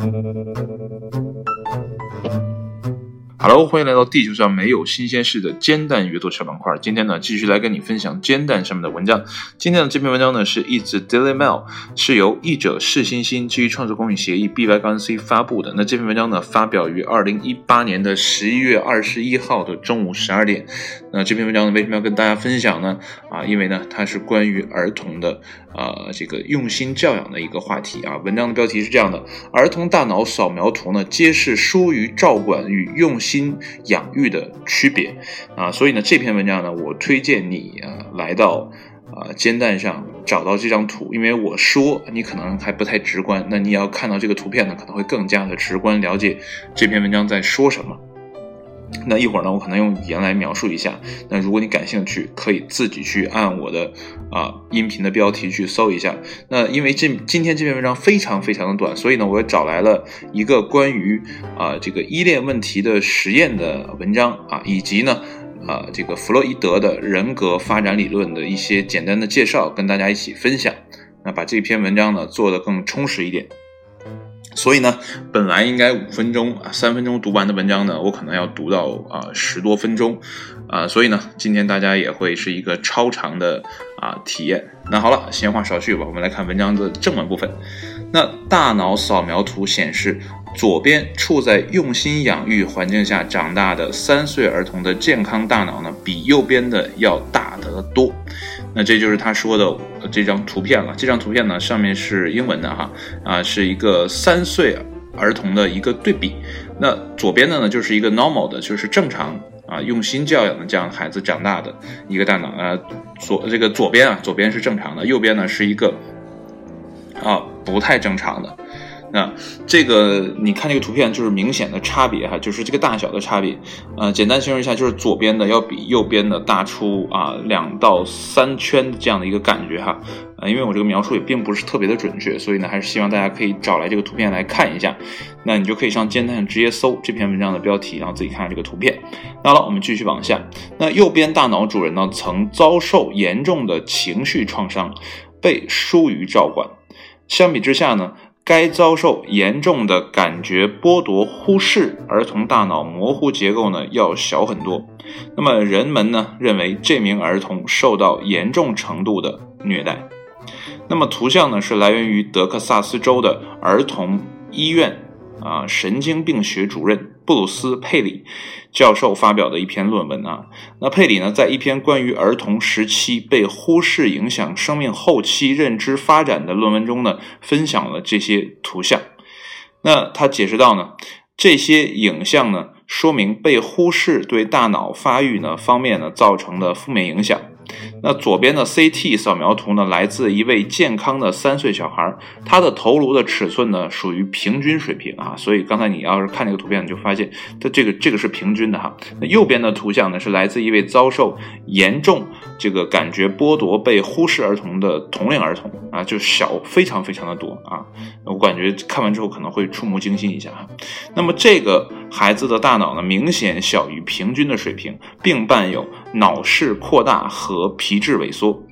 Thank you. Hello，欢迎来到地球上没有新鲜事的煎蛋阅读小板块。今天呢，继续来跟你分享煎蛋上面的文章。今天的这篇文章呢，是译自 Daily Mail，是由译者释欣欣基于创作公益协议 BY-NC 发布的。那这篇文章呢，发表于二零一八年的十一月二十一号的中午十二点。那这篇文章呢，为什么要跟大家分享呢？啊，因为呢，它是关于儿童的，呃，这个用心教养的一个话题啊。文章的标题是这样的：儿童大脑扫描图呢，揭示疏于照管与用心养育的区别啊。所以呢，这篇文章呢，我推荐你啊，来到啊煎蛋上找到这张图，因为我说你可能还不太直观，那你也要看到这个图片呢，可能会更加的直观了解这篇文章在说什么。那一会儿呢，我可能用语言来描述一下。那如果你感兴趣，可以自己去按我的啊音频的标题去搜一下。那因为这今天这篇文章非常非常的短，所以呢，我也找来了一个关于啊这个依恋问题的实验的文章啊，以及呢啊这个弗洛伊德的人格发展理论的一些简单的介绍，跟大家一起分享。那把这篇文章呢做得更充实一点。所以呢，本来应该五分钟啊，三分钟读完的文章呢，我可能要读到啊十多分钟，啊，所以呢，今天大家也会是一个超长的啊体验。那好了，闲话少叙吧，我们来看文章的正文部分。那大脑扫描图显示，左边处在用心养育环境下长大的三岁儿童的健康大脑呢，比右边的要大得多。那这就是他说的这张图片了。这张图片呢，上面是英文的哈，啊，是一个三岁儿童的一个对比。那左边的呢，就是一个 normal 的，就是正常啊，用心教养的这样孩子长大的一个大脑啊。左这个左边啊，左边是正常的，右边呢是一个啊不太正常的。那这个你看这个图片就是明显的差别哈，就是这个大小的差别。呃，简单形容一下，就是左边的要比右边的大出啊两到三圈这样的一个感觉哈。呃，因为我这个描述也并不是特别的准确，所以呢，还是希望大家可以找来这个图片来看一下。那你就可以上煎蛋直接搜这篇文章的标题，然后自己看看这个图片。好了，我们继续往下。那右边大脑主人呢，曾遭受严重的情绪创伤，被疏于照管。相比之下呢？该遭受严重的感觉剥夺、忽视儿童大脑模糊结构呢，要小很多。那么人们呢认为这名儿童受到严重程度的虐待。那么图像呢是来源于德克萨斯州的儿童医院啊神经病学主任。布鲁斯·佩里教授发表的一篇论文啊，那佩里呢，在一篇关于儿童时期被忽视影响生命后期认知发展的论文中呢，分享了这些图像。那他解释到呢，这些影像呢，说明被忽视对大脑发育呢方面呢造成的负面影响。那左边的 CT 扫描图呢，来自一位健康的三岁小孩，他的头颅的尺寸呢属于平均水平啊，所以刚才你要是看这个图片，你就发现它这个这个是平均的哈。那右边的图像呢，是来自一位遭受严重这个感觉剥夺、被忽视儿童的同龄儿童啊，就小非常非常的多啊，我感觉看完之后可能会触目惊心一下哈。那么这个孩子的大脑呢，明显小于平均的水平，并伴有脑室扩大和皮质萎缩，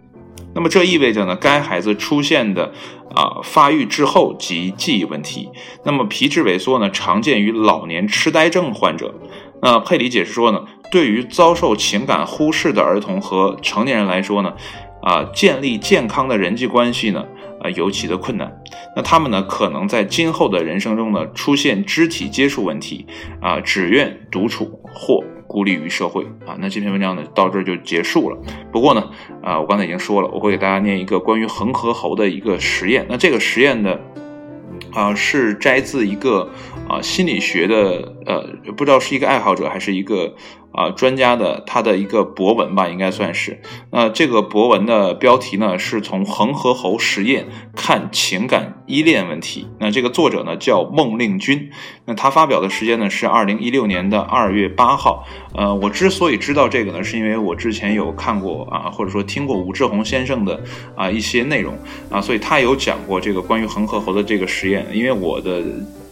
那么这意味着呢，该孩子出现的啊发育滞后及记忆问题。那么皮质萎缩呢，常见于老年痴呆症患者。那佩里解释说呢，对于遭受情感忽视的儿童和成年人来说呢，啊，建立健康的人际关系呢，啊，尤其的困难。那他们呢，可能在今后的人生中呢，出现肢体接触问题，啊，只愿独处或。孤立于社会啊，那这篇文章呢到这儿就结束了。不过呢，啊，我刚才已经说了，我会给大家念一个关于恒河猴的一个实验。那这个实验的啊是摘自一个啊心理学的呃，不知道是一个爱好者还是一个。啊，专家的他的一个博文吧，应该算是。那这个博文的标题呢，是从恒河猴实验看情感依恋问题。那这个作者呢叫孟令君。那他发表的时间呢是二零一六年的二月八号。呃，我之所以知道这个呢，是因为我之前有看过啊，或者说听过武志红先生的啊一些内容啊，所以他有讲过这个关于恒河猴的这个实验。因为我的。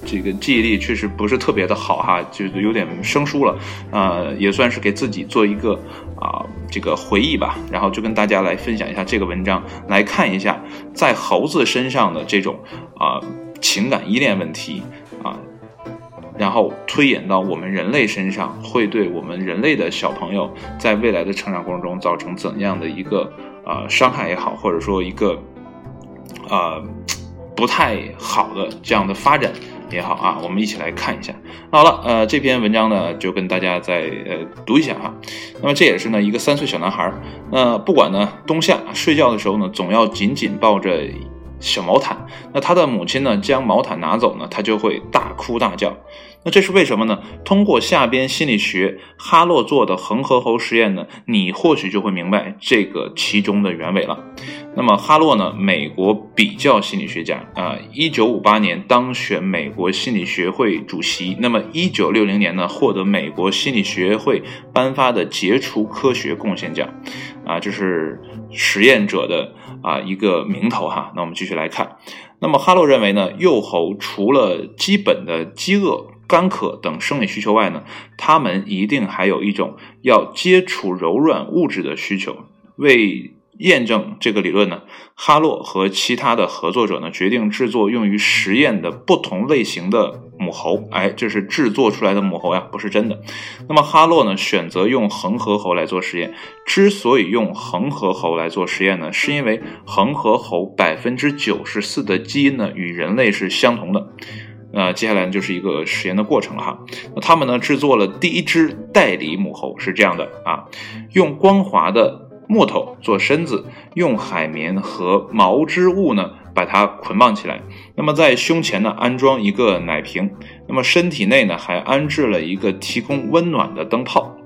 这个记忆力确实不是特别的好哈，就是有点生疏了，呃，也算是给自己做一个啊这个回忆吧。然后就跟大家来分享一下这个文章，来看一下在猴子身上的这种啊情感依恋问题啊，然后推演到我们人类身上，会对我们人类的小朋友在未来的成长过程中造成怎样的一个呃伤害也好，或者说一个呃不太好的这样的发展。也好啊，我们一起来看一下。好了，呃，这篇文章呢，就跟大家再呃读一下哈。那么这也是呢一个三岁小男孩，那不管呢冬夏睡觉的时候呢，总要紧紧抱着小毛毯。那他的母亲呢将毛毯拿走呢，他就会大哭大叫。那这是为什么呢？通过下边心理学哈洛做的恒河猴实验呢，你或许就会明白这个其中的原委了。那么哈洛呢，美国比较心理学家啊，一九五八年当选美国心理学会主席。那么一九六零年呢，获得美国心理学会颁发的杰出科学贡献奖，啊，这是实验者的啊一个名头哈。那我们继续来看，那么哈洛认为呢，幼猴除了基本的饥饿。干渴等生理需求外呢，他们一定还有一种要接触柔软物质的需求。为验证这个理论呢，哈洛和其他的合作者呢决定制作用于实验的不同类型的母猴。哎，这是制作出来的母猴呀，不是真的。那么哈洛呢选择用恒河猴来做实验。之所以用恒河猴来做实验呢，是因为恒河猴百分之九十四的基因呢与人类是相同的。那接下来就是一个实验的过程了哈。那他们呢制作了第一只代理母猴，是这样的啊，用光滑的木头做身子，用海绵和毛织物呢把它捆绑起来。那么在胸前呢安装一个奶瓶，那么身体内呢还安置了一个提供温暖的灯泡。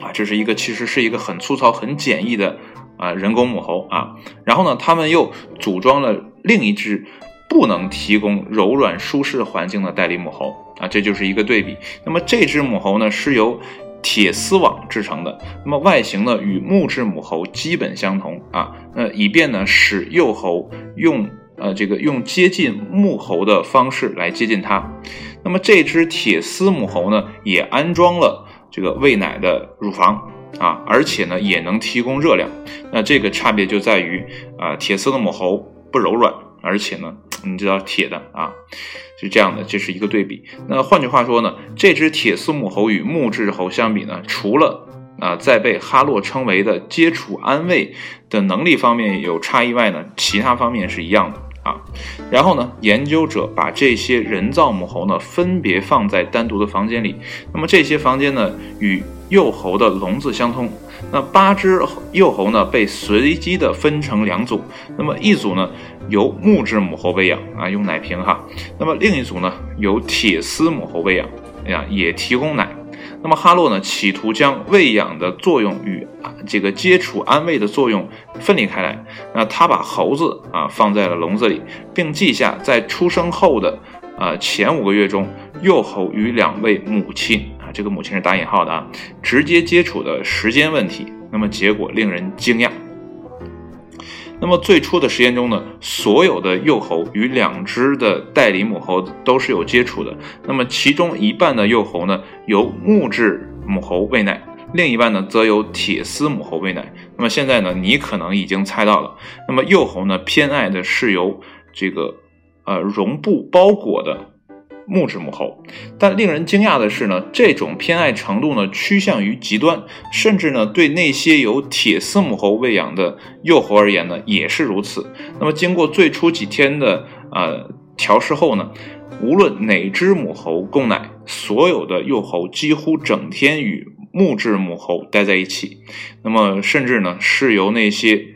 啊，这是一个其实是一个很粗糙、很简易的啊人工母猴啊。然后呢，他们又组装了另一只。不能提供柔软舒适环境的代理母猴啊，这就是一个对比。那么这只母猴呢是由铁丝网制成的，那么外形呢与木质母猴基本相同啊，那以便呢使幼猴用呃这个用接近木猴的方式来接近它。那么这只铁丝母猴呢也安装了这个喂奶的乳房啊，而且呢也能提供热量。那这个差别就在于啊铁丝的母猴不柔软，而且呢。你知道铁的啊，是这样的，这是一个对比。那换句话说呢，这只铁丝母猴与木质猴相比呢，除了啊在被哈洛称为的接触安慰的能力方面有差异外呢，其他方面是一样的啊。然后呢，研究者把这些人造母猴呢分别放在单独的房间里，那么这些房间呢与幼猴的笼子相通。那八只幼猴呢被随机的分成两组，那么一组呢。由木质母猴喂养啊，用奶瓶哈。那么另一组呢，由铁丝母猴喂养，哎呀，也提供奶。那么哈洛呢，企图将喂养的作用与这个接触安慰的作用分离开来。那他把猴子啊放在了笼子里，并记下在出生后的啊前五个月中，幼猴与两位母亲，这个母亲是打引号的啊，直接接触的时间问题。那么结果令人惊讶。那么最初的实验中呢，所有的幼猴与两只的代理母猴都是有接触的。那么其中一半的幼猴呢由木质母猴喂奶，另一半呢则由铁丝母猴喂奶。那么现在呢，你可能已经猜到了，那么幼猴呢偏爱的是由这个呃绒布包裹的。木质母猴，但令人惊讶的是呢，这种偏爱程度呢趋向于极端，甚至呢对那些由铁丝母猴喂养的幼猴而言呢也是如此。那么经过最初几天的呃调试后呢，无论哪只母猴供奶，所有的幼猴几乎整天与木质母猴待在一起。那么甚至呢是由那些。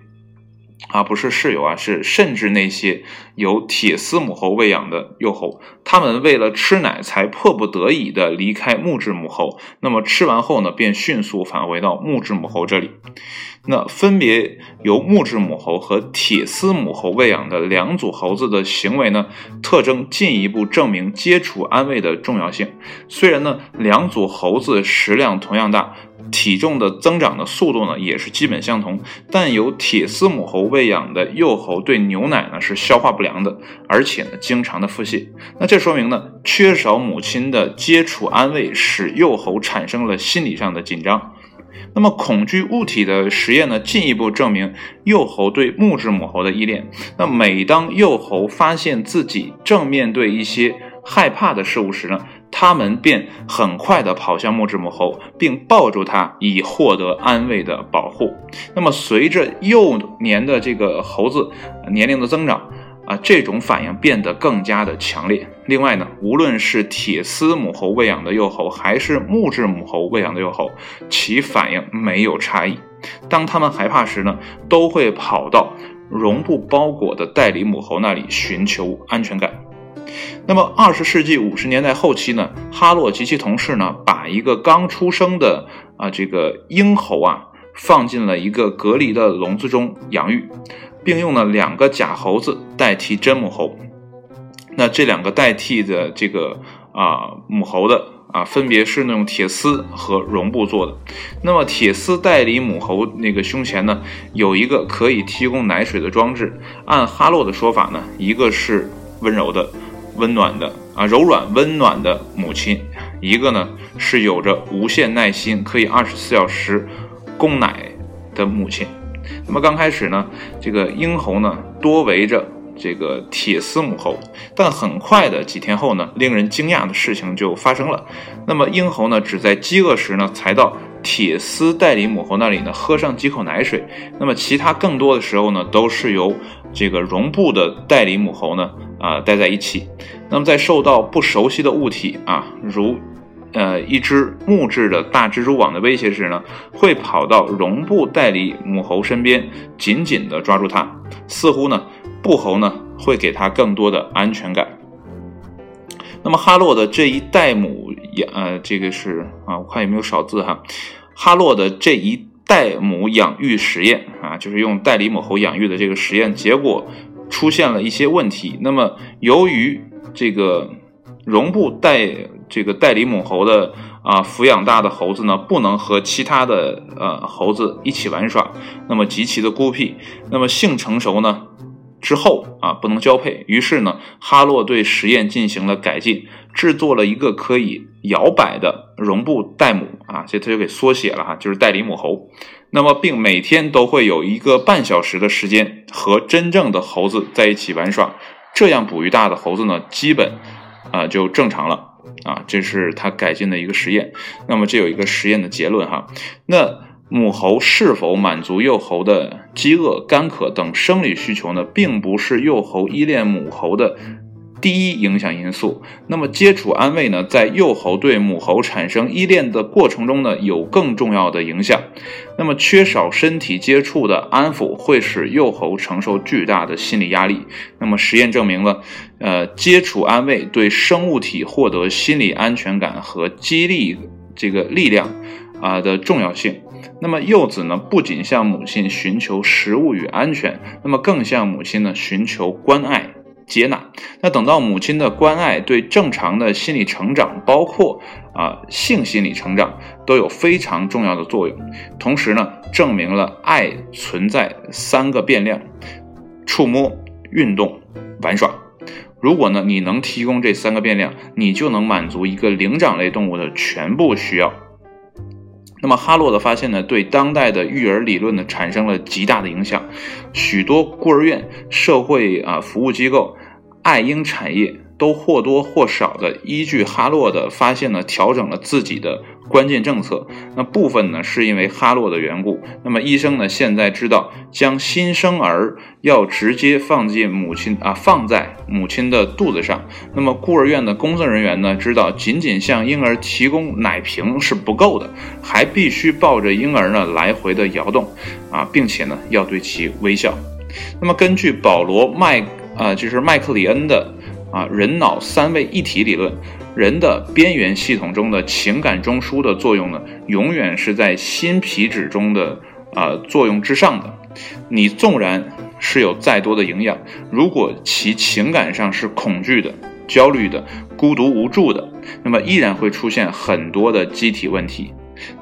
啊，不是室友啊，是甚至那些由铁丝母猴喂养的幼猴，他们为了吃奶才迫不得已的离开木质母猴。那么吃完后呢，便迅速返回到木质母猴这里。那分别由木质母猴和铁丝母猴喂养的两组猴子的行为呢，特征进一步证明接触安慰的重要性。虽然呢，两组猴子食量同样大。体重的增长的速度呢，也是基本相同，但由铁丝母猴喂养的幼猴对牛奶呢是消化不良的，而且呢经常的腹泻。那这说明呢，缺少母亲的接触安慰，使幼猴产生了心理上的紧张。那么恐惧物体的实验呢，进一步证明幼猴对木质母猴的依恋。那每当幼猴发现自己正面对一些害怕的事物时呢，它们便很快地跑向木质母猴，并抱住它以获得安慰的保护。那么随着幼年的这个猴子年龄的增长。啊，这种反应变得更加的强烈。另外呢，无论是铁丝母猴喂养的幼猴，还是木质母猴喂养的幼猴，其反应没有差异。当它们害怕时呢，都会跑到绒布包裹的代理母猴那里寻求安全感。那么，二十世纪五十年代后期呢，哈洛及其同事呢，把一个刚出生的啊这个婴猴啊，放进了一个隔离的笼子中养育。并用了两个假猴子代替真母猴，那这两个代替的这个啊母猴的啊，分别是那种铁丝和绒布做的。那么铁丝代理母猴那个胸前呢，有一个可以提供奶水的装置。按哈洛的说法呢，一个是温柔的、温暖的啊柔软温暖的母亲，一个呢是有着无限耐心、可以二十四小时供奶的母亲。那么刚开始呢，这个婴猴呢多围着这个铁丝母猴，但很快的几天后呢，令人惊讶的事情就发生了。那么婴猴呢只在饥饿时呢才到铁丝代理母猴那里呢喝上几口奶水，那么其他更多的时候呢都是由这个绒布的代理母猴呢啊待在一起。那么在受到不熟悉的物体啊如。呃，一只木质的大蜘蛛网的威胁时呢，会跑到绒布代理母猴身边，紧紧地抓住它，似乎呢，布猴呢会给它更多的安全感。那么哈洛的这一代母，呃，这个是啊，我看有没有少字哈。哈洛的这一代母养育实验啊，就是用代理母猴养育的这个实验结果出现了一些问题。那么由于这个绒布代这个代理母猴的啊，抚养大的猴子呢，不能和其他的呃猴子一起玩耍，那么极其的孤僻。那么性成熟呢之后啊，不能交配。于是呢，哈洛对实验进行了改进，制作了一个可以摇摆的绒布袋母啊，这他就给缩写了哈，就是代理母猴。那么，并每天都会有一个半小时的时间和真正的猴子在一起玩耍。这样哺育大的猴子呢，基本啊就正常了。啊，这是他改进的一个实验。那么这有一个实验的结论哈。那母猴是否满足幼猴的饥饿、干渴等生理需求呢？并不是幼猴依恋母猴的。第一影响因素，那么接触安慰呢，在幼猴对母猴产生依恋的过程中呢，有更重要的影响。那么缺少身体接触的安抚会使幼猴承受巨大的心理压力。那么实验证明了，呃，接触安慰对生物体获得心理安全感和激励这个力量啊的重要性。那么幼子呢，不仅向母亲寻求食物与安全，那么更向母亲呢寻求关爱。接纳，那等到母亲的关爱对正常的心理成长，包括啊性心理成长，都有非常重要的作用。同时呢，证明了爱存在三个变量：触摸、运动、玩耍。如果呢你能提供这三个变量，你就能满足一个灵长类动物的全部需要。那么哈洛的发现呢，对当代的育儿理论呢产生了极大的影响，许多孤儿院、社会啊服务机构、爱婴产业。都或多或少的依据哈洛的发现呢，调整了自己的关键政策。那部分呢是因为哈洛的缘故。那么医生呢现在知道，将新生儿要直接放进母亲啊，放在母亲的肚子上。那么孤儿院的工作人员呢知道，仅仅向婴儿提供奶瓶是不够的，还必须抱着婴儿呢来回的摇动啊，并且呢要对其微笑。那么根据保罗麦啊，就是麦克里恩的。啊，人脑三位一体理论，人的边缘系统中的情感中枢的作用呢，永远是在新皮质中的啊作用之上的。你纵然是有再多的营养，如果其情感上是恐惧的、焦虑的、孤独无助的，那么依然会出现很多的机体问题。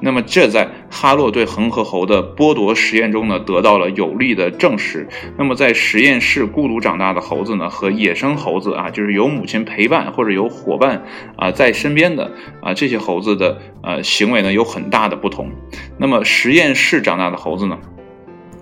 那么这在哈洛对恒河猴的剥夺实验中呢，得到了有力的证实。那么在实验室孤独长大的猴子呢，和野生猴子啊，就是有母亲陪伴或者有伙伴啊在身边的啊这些猴子的呃行为呢，有很大的不同。那么实验室长大的猴子呢，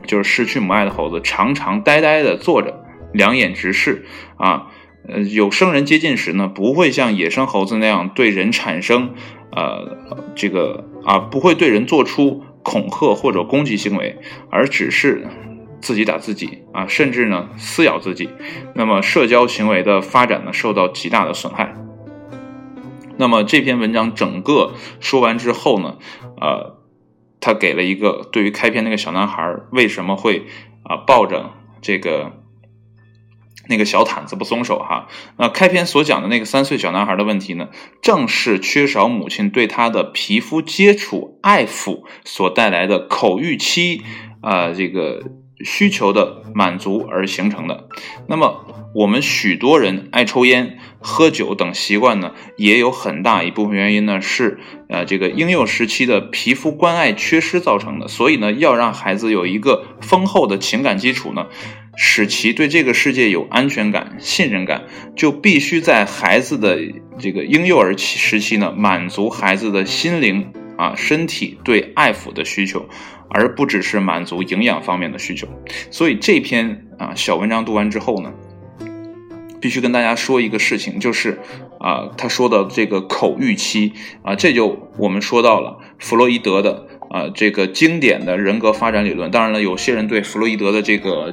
就是失去母爱的猴子，常常呆呆的坐着，两眼直视啊。呃，有生人接近时呢，不会像野生猴子那样对人产生，呃，这个啊，不会对人做出恐吓或者攻击行为，而只是自己打自己啊，甚至呢撕咬自己。那么社交行为的发展呢，受到极大的损害。那么这篇文章整个说完之后呢，呃，他给了一个对于开篇那个小男孩为什么会啊抱着这个。那个小毯子不松手哈，那开篇所讲的那个三岁小男孩的问题呢，正是缺少母亲对他的皮肤接触爱抚所带来的口欲期啊这个需求的满足而形成的。那么我们许多人爱抽烟、喝酒等习惯呢，也有很大一部分原因呢是呃这个婴幼时期的皮肤关爱缺失造成的。所以呢，要让孩子有一个丰厚的情感基础呢。使其对这个世界有安全感、信任感，就必须在孩子的这个婴幼儿期时期呢，满足孩子的心灵啊、身体对爱抚的需求，而不只是满足营养方面的需求。所以这篇啊小文章读完之后呢，必须跟大家说一个事情，就是啊他说的这个口欲期啊，这就我们说到了弗洛伊德的啊这个经典的人格发展理论。当然了，有些人对弗洛伊德的这个。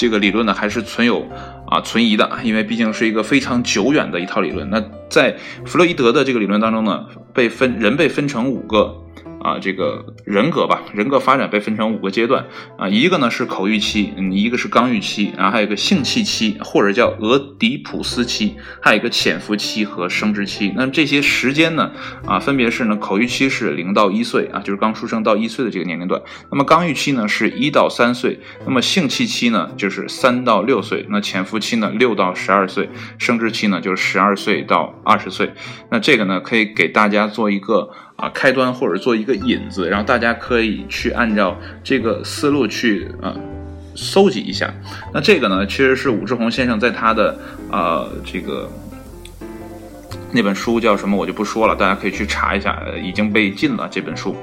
这个理论呢，还是存有啊存疑的，因为毕竟是一个非常久远的一套理论。那在弗洛伊德的这个理论当中呢，被分人被分成五个。啊，这个人格吧，人格发展被分成五个阶段啊，一个呢是口欲期，嗯，一个是刚欲期，然后还有一个性器期，或者叫俄狄浦斯期，还有一个潜伏期和生殖期。那么这些时间呢，啊，分别是呢，口欲期是零到一岁啊，就是刚出生到一岁的这个年龄段。那么刚欲期呢是一到三岁，那么性器期呢就是三到六岁，那潜伏期呢六到十二岁，生殖期呢就是十二岁到二十岁。那这个呢可以给大家做一个。啊，开端或者做一个引子，然后大家可以去按照这个思路去啊搜集一下。那这个呢，其实是武志红先生在他的呃这个那本书叫什么，我就不说了，大家可以去查一下，已经被禁了这本书。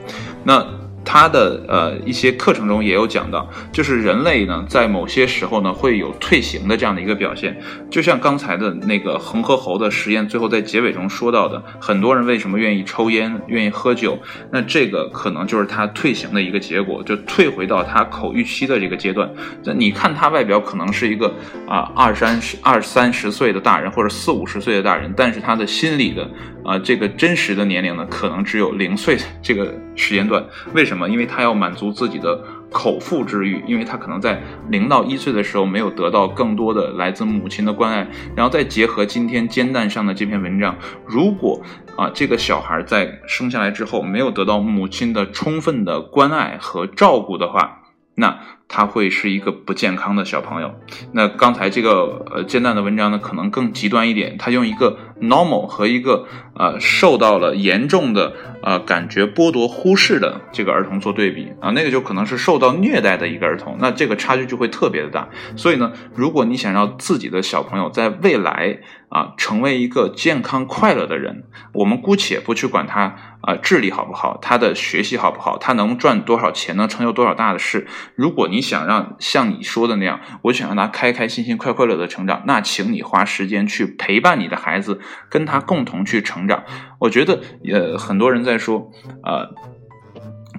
那。他的呃一些课程中也有讲到，就是人类呢在某些时候呢会有退行的这样的一个表现，就像刚才的那个恒河猴的实验，最后在结尾中说到的，很多人为什么愿意抽烟、愿意喝酒，那这个可能就是他退行的一个结果，就退回到他口欲期的这个阶段。那你看他外表可能是一个啊二三十二三十岁的大人或者四五十岁的大人，但是他的心理的啊这个真实的年龄呢，可能只有零岁这个时间段。为什么？因为他要满足自己的口腹之欲，因为他可能在零到一岁的时候没有得到更多的来自母亲的关爱，然后再结合今天煎蛋上的这篇文章，如果啊这个小孩在生下来之后没有得到母亲的充分的关爱和照顾的话，那。他会是一个不健康的小朋友。那刚才这个呃煎蛋的文章呢，可能更极端一点，他用一个 normal 和一个呃受到了严重的呃感觉剥夺忽视的这个儿童做对比啊，那个就可能是受到虐待的一个儿童，那这个差距就会特别的大。所以呢，如果你想让自己的小朋友在未来啊成为一个健康快乐的人，我们姑且不去管他啊智力好不好，他的学习好不好，他能赚多少钱，能成就多少大的事，如果你。你想让像你说的那样，我想让他开开心心、快快乐乐成长，那请你花时间去陪伴你的孩子，跟他共同去成长。我觉得，呃，很多人在说，呃，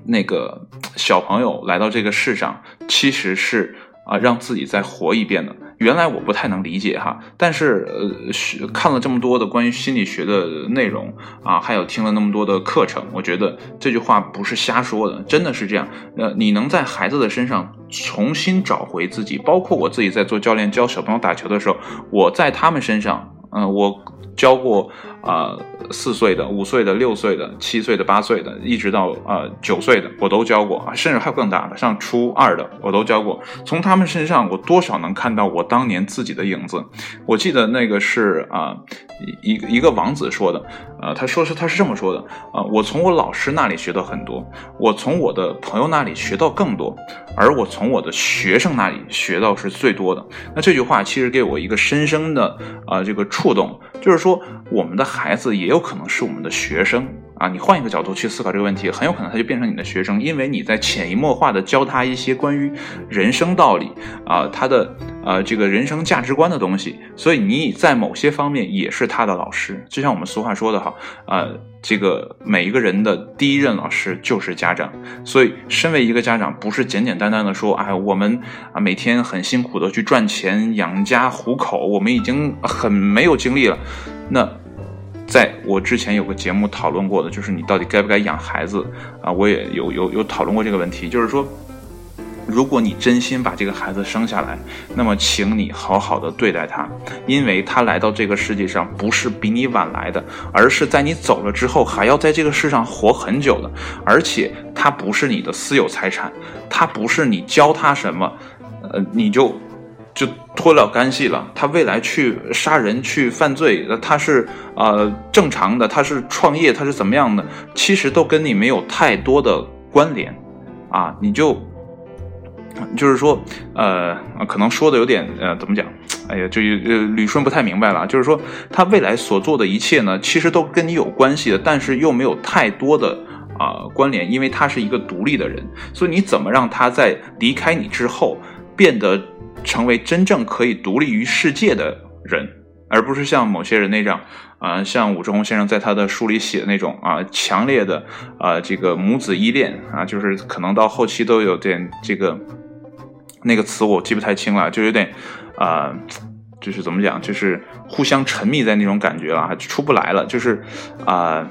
那个小朋友来到这个世上，其实是啊，让自己再活一遍的。原来我不太能理解哈，但是呃，学看了这么多的关于心理学的内容啊，还有听了那么多的课程，我觉得这句话不是瞎说的，真的是这样。呃，你能在孩子的身上重新找回自己，包括我自己在做教练教小朋友打球的时候，我在他们身上。嗯，我教过啊四岁的、五岁的、六岁的、七岁的、八岁的，一直到呃九岁的，我都教过啊，甚至还有更大的，上初二的我都教过。从他们身上，我多少能看到我当年自己的影子。我记得那个是啊一一个王子说的，呃，他说是他是这么说的啊，我从我老师那里学到很多，我从我的朋友那里学到更多，而我从我的学生那里学到是最多的。那这句话其实给我一个深深的啊这个触动，就是说我们的孩子也有可能是我们的学生啊。你换一个角度去思考这个问题，很有可能他就变成你的学生，因为你在潜移默化的教他一些关于人生道理啊，他的呃这个人生价值观的东西，所以你在某些方面也是他的老师。就像我们俗话说的哈，呃，这个每一个人的第一任老师就是家长，所以身为一个家长，不是简简单单的说，哎，我们啊每天很辛苦的去赚钱养家糊口，我们已经很没有精力了。那在我之前有个节目讨论过的，就是你到底该不该养孩子啊？我也有有有讨论过这个问题，就是说。如果你真心把这个孩子生下来，那么请你好好的对待他，因为他来到这个世界上不是比你晚来的，而是在你走了之后还要在这个世上活很久的，而且他不是你的私有财产，他不是你教他什么，呃，你就就脱了干系了。他未来去杀人去犯罪，他是呃正常的，他是创业，他是怎么样的，其实都跟你没有太多的关联啊，你就。就是说，呃，可能说的有点，呃，怎么讲？哎呀，就呃捋顺不太明白了。就是说，他未来所做的一切呢，其实都跟你有关系的，但是又没有太多的啊关联，因为他是一个独立的人。所以你怎么让他在离开你之后，变得成为真正可以独立于世界的人，而不是像某些人那样。啊，像武志红先生在他的书里写的那种啊，强烈的啊，这个母子依恋啊，就是可能到后期都有点这个。那个词我记不太清了，就有点，啊，就是怎么讲，就是互相沉迷在那种感觉了，出不来了，就是啊，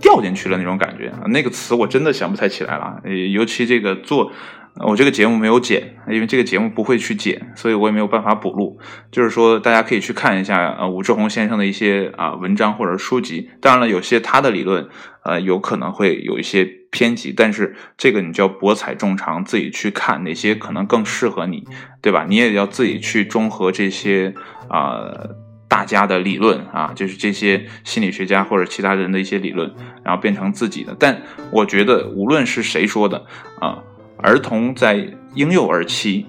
掉进去了那种感觉。那个词我真的想不太起来了，尤其这个做。我这个节目没有剪，因为这个节目不会去剪，所以我也没有办法补录。就是说，大家可以去看一下呃武志红先生的一些啊文章或者书籍。当然了，有些他的理论呃有可能会有一些偏激，但是这个你就要博采众长，自己去看哪些可能更适合你，对吧？你也要自己去综合这些啊大家的理论啊，就是这些心理学家或者其他人的一些理论，然后变成自己的。但我觉得无论是谁说的啊。儿童在婴幼儿期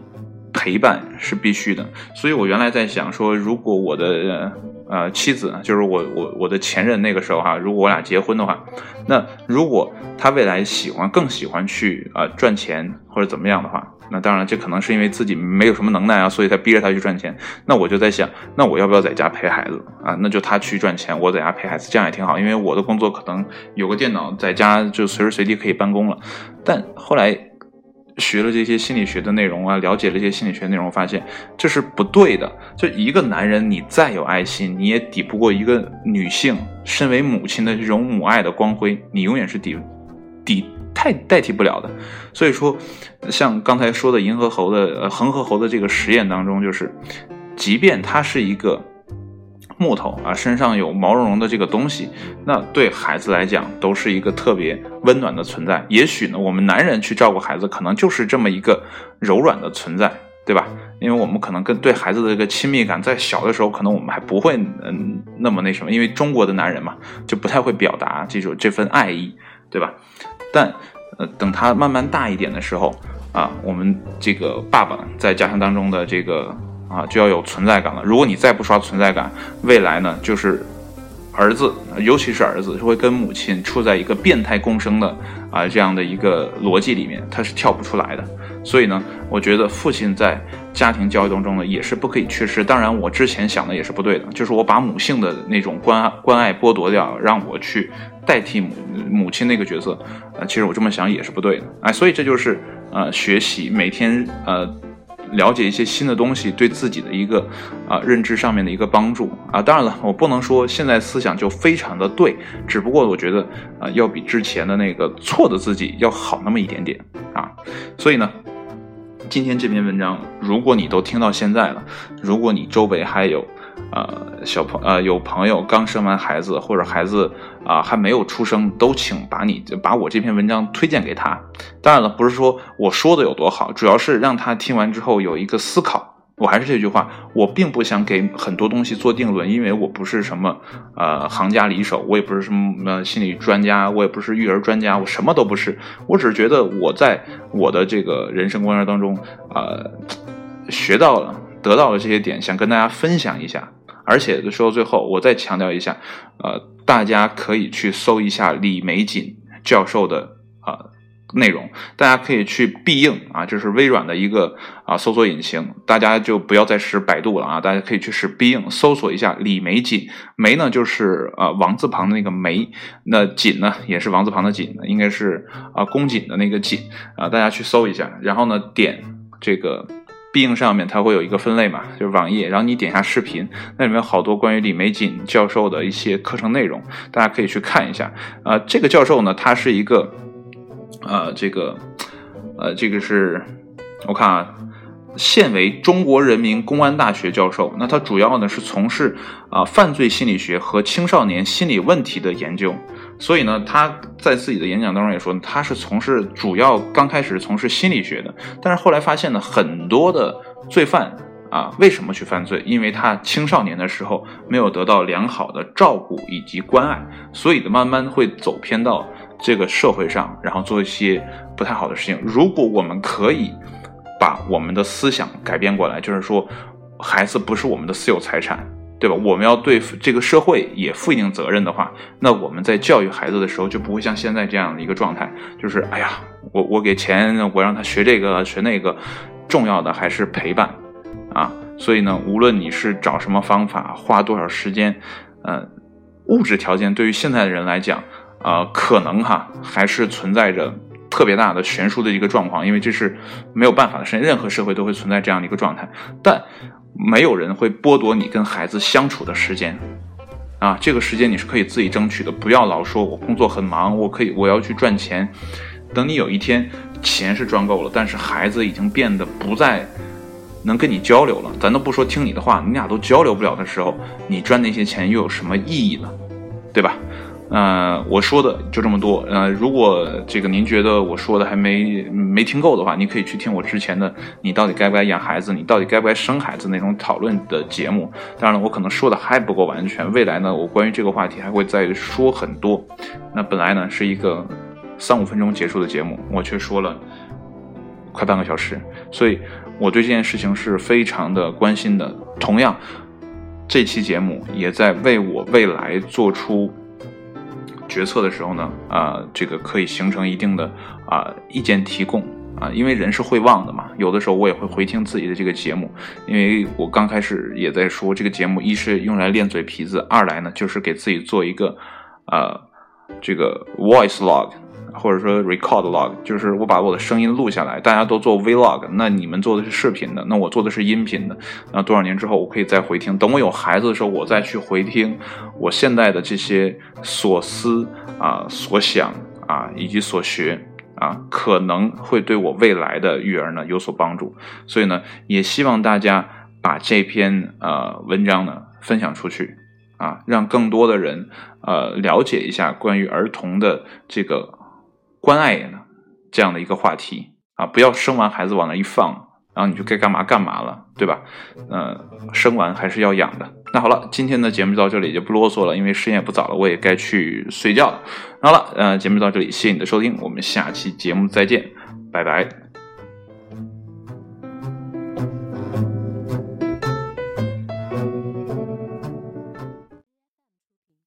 陪伴是必须的，所以我原来在想说，如果我的呃妻子，就是我我我的前任那个时候哈，如果我俩结婚的话，那如果他未来喜欢更喜欢去啊赚钱或者怎么样的话，那当然这可能是因为自己没有什么能耐啊，所以才逼着他去赚钱。那我就在想，那我要不要在家陪孩子啊？那就他去赚钱，我在家陪孩子，这样也挺好，因为我的工作可能有个电脑在家就随时随地可以办公了。但后来。学了这些心理学的内容啊，了解了这些心理学内容，发现这是不对的。就一个男人，你再有爱心，你也抵不过一个女性身为母亲的这种母爱的光辉，你永远是抵抵太代替不了的。所以说，像刚才说的银河猴的呃恒河猴的这个实验当中，就是即便他是一个。木头啊，身上有毛茸茸的这个东西，那对孩子来讲都是一个特别温暖的存在。也许呢，我们男人去照顾孩子，可能就是这么一个柔软的存在，对吧？因为我们可能跟对孩子的这个亲密感，在小的时候可能我们还不会嗯那么那什么，因为中国的男人嘛，就不太会表达这种这份爱意，对吧？但呃，等他慢慢大一点的时候啊，我们这个爸爸在家庭当中的这个。啊，就要有存在感了。如果你再不刷存在感，未来呢，就是儿子，尤其是儿子，就会跟母亲处在一个变态共生的啊这样的一个逻辑里面，他是跳不出来的。所以呢，我觉得父亲在家庭教育当中呢，也是不可以缺失。当然，我之前想的也是不对的，就是我把母性的那种关关爱剥夺掉，让我去代替母母亲那个角色。呃，其实我这么想也是不对的。哎，所以这就是呃学习每天呃。了解一些新的东西，对自己的一个啊认知上面的一个帮助啊。当然了，我不能说现在思想就非常的对，只不过我觉得啊，要比之前的那个错的自己要好那么一点点啊。所以呢，今天这篇文章，如果你都听到现在了，如果你周围还有呃小朋呃有朋友刚生完孩子或者孩子啊还没有出生，都请把你把我这篇文章推荐给他。当然了，不是说我说的有多好，主要是让他听完之后有一个思考。我还是这句话，我并不想给很多东西做定论，因为我不是什么呃行家里手，我也不是什么心理专家，我也不是育儿专家，我什么都不是。我只是觉得我在我的这个人生观当中，呃，学到了、得到了这些点，想跟大家分享一下。而且说到最后，我再强调一下，呃，大家可以去搜一下李玫瑾教授的啊。内容大家可以去必应啊，这是微软的一个啊搜索引擎，大家就不要再使百度了啊，大家可以去使必应搜索一下李玫瑾，玫呢就是啊王字旁的那个玫，那瑾呢也是王字旁的瑾，应该是啊宫瑾的那个瑾啊，大家去搜一下，然后呢点这个必应上面它会有一个分类嘛，就是网页，然后你点下视频，那里面有好多关于李玫瑾教授的一些课程内容，大家可以去看一下啊，这个教授呢他是一个。呃，这个，呃，这个是我看啊，现为中国人民公安大学教授。那他主要呢是从事啊犯罪心理学和青少年心理问题的研究。所以呢，他在自己的演讲当中也说，他是从事主要刚开始从事心理学的，但是后来发现呢，很多的罪犯啊，为什么去犯罪？因为他青少年的时候没有得到良好的照顾以及关爱，所以呢，慢慢会走偏到。这个社会上，然后做一些不太好的事情。如果我们可以把我们的思想改变过来，就是说，孩子不是我们的私有财产，对吧？我们要对这个社会也负一定责任的话，那我们在教育孩子的时候就不会像现在这样的一个状态，就是哎呀，我我给钱，我让他学这个学那个，重要的还是陪伴啊。所以呢，无论你是找什么方法，花多少时间，呃，物质条件对于现在的人来讲。啊，可能哈还是存在着特别大的悬殊的一个状况，因为这是没有办法的事情，任何社会都会存在这样的一个状态。但没有人会剥夺你跟孩子相处的时间，啊，这个时间你是可以自己争取的，不要老说我工作很忙，我可以我要去赚钱。等你有一天钱是赚够了，但是孩子已经变得不再能跟你交流了，咱都不说听你的话，你俩都交流不了的时候，你赚那些钱又有什么意义呢？对吧？呃，我说的就这么多。呃，如果这个您觉得我说的还没没听够的话，你可以去听我之前的“你到底该不该养孩子？你到底该不该生孩子”那种讨论的节目。当然了，我可能说的还不够完全。未来呢，我关于这个话题还会再说很多。那本来呢是一个三五分钟结束的节目，我却说了快半个小时。所以我对这件事情是非常的关心的。同样，这期节目也在为我未来做出。决策的时候呢，啊，这个可以形成一定的啊意见提供啊，因为人是会忘的嘛。有的时候我也会回听自己的这个节目，因为我刚开始也在说这个节目，一是用来练嘴皮子，二来呢就是给自己做一个呃这个 voice log。或者说 record log，就是我把我的声音录下来，大家都做 vlog，那你们做的是视频的，那我做的是音频的，那多少年之后我可以再回听，等我有孩子的时候，我再去回听我现在的这些所思啊、所想啊以及所学啊，可能会对我未来的育儿呢有所帮助。所以呢，也希望大家把这篇呃文章呢分享出去啊，让更多的人呃了解一下关于儿童的这个。关爱呢，这样的一个话题啊，不要生完孩子往那一放，然后你就该干嘛干嘛了，对吧？嗯，生完还是要养的。那好了，今天的节目到这里就不啰嗦了，因为时间也不早了，我也该去睡觉了。好了，呃，节目到这里，谢谢你的收听，我们下期节目再见，拜拜。